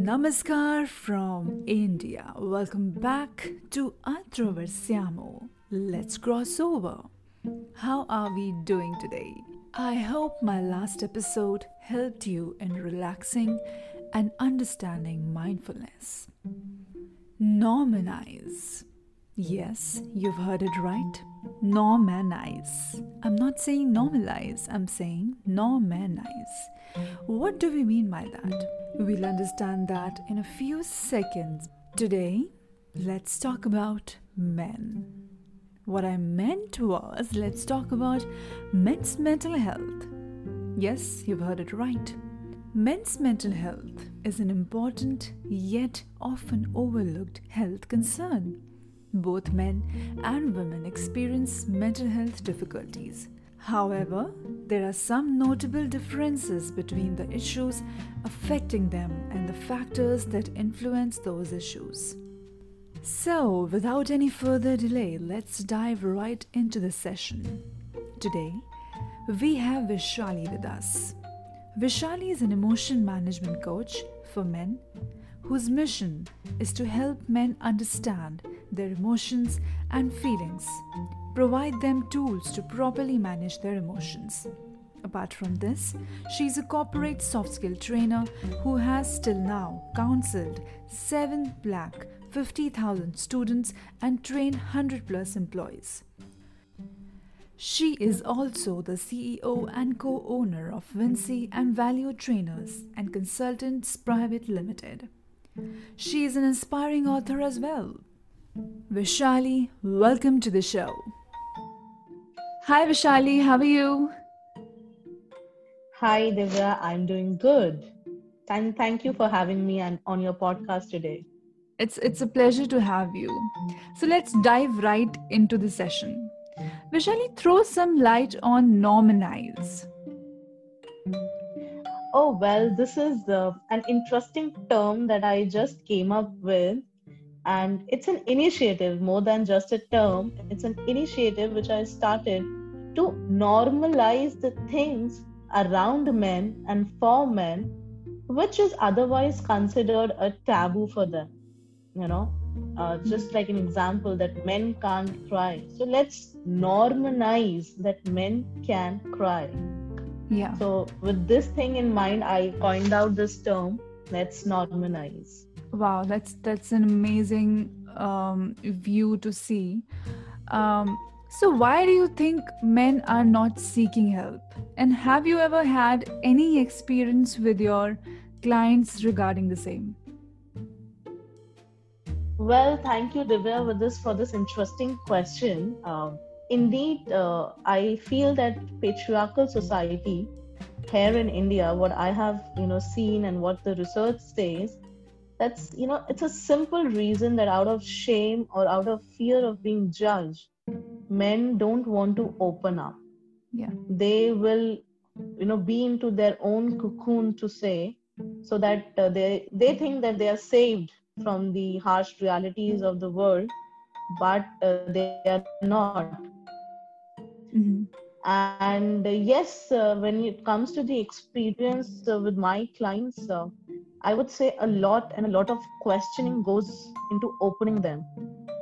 Namaskar from India. Welcome back to Atroversiamo. Let's cross over. How are we doing today? I hope my last episode helped you in relaxing and understanding mindfulness. Normanize. Yes, you've heard it right. Normanize. Not saying mm. normalize, I'm saying normanize. What do we mean by that? We'll understand that in a few seconds. Today, let's talk about men. What I meant was let's talk about men's mental health. Yes, you've heard it right. Men's mental health is an important yet often overlooked health concern. Both men and women experience mental health difficulties. However, there are some notable differences between the issues affecting them and the factors that influence those issues. So, without any further delay, let's dive right into the session. Today, we have Vishali with us. Vishali is an emotion management coach for men whose mission is to help men understand their emotions and feelings, provide them tools to properly manage their emotions. Apart from this, she is a corporate soft skill trainer who has till now counseled 7 lakh 50,000 students and trained 100 plus employees. She is also the CEO and co owner of Vinci and Value Trainers and Consultants Private Limited. She is an inspiring author as well. Vishali, welcome to the show. Hi, Vishali, how are you? Hi, Divya, I'm doing good. And thank you for having me on your podcast today. It's, it's a pleasure to have you. So let's dive right into the session. Vishali, throw some light on normanize. Oh, well, this is uh, an interesting term that I just came up with. And it's an initiative more than just a term. It's an initiative which I started to normalize the things around men and for men, which is otherwise considered a taboo for them. You know, uh, just like an example that men can't cry. So let's normalize that men can cry yeah so with this thing in mind i coined out this term let's normanize wow that's that's an amazing um, view to see. Um, so why do you think men are not seeking help? And have you ever had any experience with your clients regarding the same? Well thank you divya with this for this interesting question. Um, indeed, uh, I feel that patriarchal society here in India, what I have you know seen and what the research says, that's you know it's a simple reason that out of shame or out of fear of being judged, men don't want to open up. Yeah, they will you know be into their own cocoon to say, so that uh, they they think that they are saved from the harsh realities of the world, but uh, they are not Mm-hmm. And uh, yes, uh, when it comes to the experience uh, with my clients, uh, I would say a lot and a lot of questioning goes into opening them.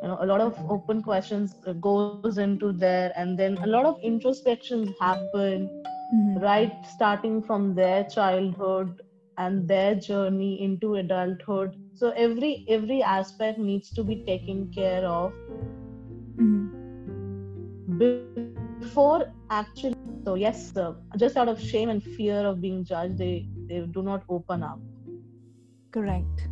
You know, a lot of open questions uh, goes into there, and then a lot of introspections happen, mm-hmm. right? Starting from their childhood and their journey into adulthood. So every every aspect needs to be taken care of. Mm-hmm before actually so yes uh, just out of shame and fear of being judged they they do not open up correct.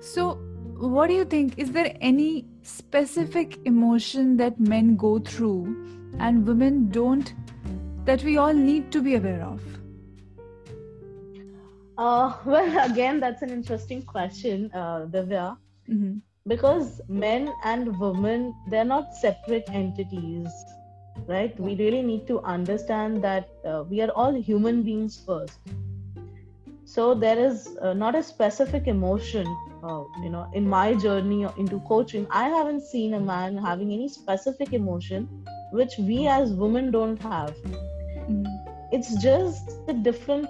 So what do you think? Is there any specific emotion that men go through and women don't that we all need to be aware of? Uh, well again that's an interesting question uh, divya. Mm-hmm. because men and women they're not separate entities right? We really need to understand that uh, we are all human beings first so there is uh, not a specific emotion uh, you know in my journey into coaching. I haven't seen a man having any specific emotion which we as women don't have. Mm. it's just the different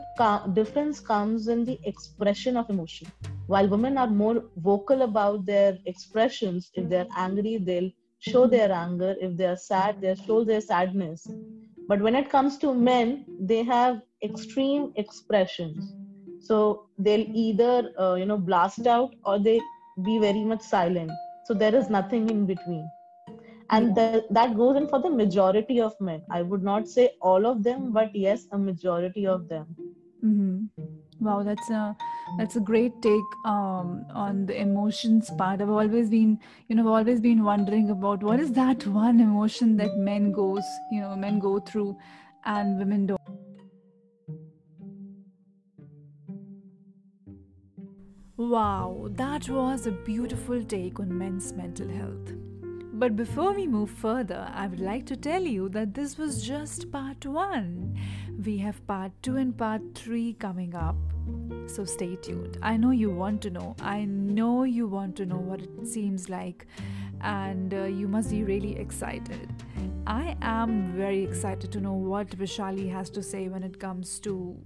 difference comes in the expression of emotion. While women are more vocal about their expressions if they're angry they'll show their anger. If they're sad they'll show their sadness. But when it comes to men they have extreme expressions so they'll either uh, you know blast out or they be very much silent. So there is nothing in between. And the, that goes in for the majority of men. I would not say all of them but yes a majority of them. Mm-hmm. wow that's a that's a great take um, on the emotions part. I've always been you know i've always been wondering about what is that one emotion that men goes you know men go through and women don't Wow, that was a beautiful take on men's mental health. But before we move further, I would like to tell you that this was just part one. We have part two and part three coming up. So stay tuned. I know you want to know. I know you want to know what it seems like, and uh, you must be really excited. I am very excited to know what Vishali has to say when it comes to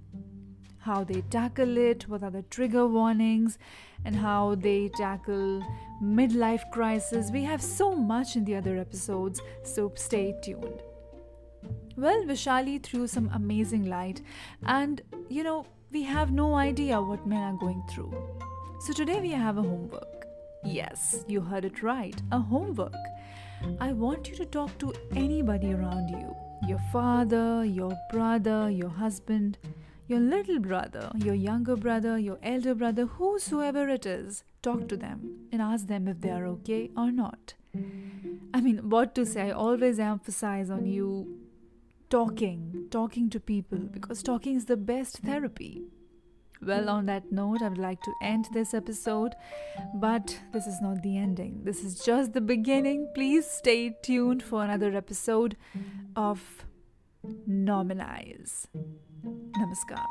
how they tackle it, what are the trigger warnings, and how they tackle midlife crisis. We have so much in the other episodes, so stay tuned. Well, Vishali threw some amazing light, and you know, we have no idea what men are going through. So today we have a homework. Yes, you heard it right a homework. I want you to talk to anybody around you your father, your brother, your husband your little brother, your younger brother, your elder brother, whosoever it is, talk to them and ask them if they are okay or not. I mean, what to say? I always emphasize on you talking, talking to people because talking is the best therapy. Well, on that note, I would like to end this episode, but this is not the ending. This is just the beginning. Please stay tuned for another episode of Normanize. नमस्कार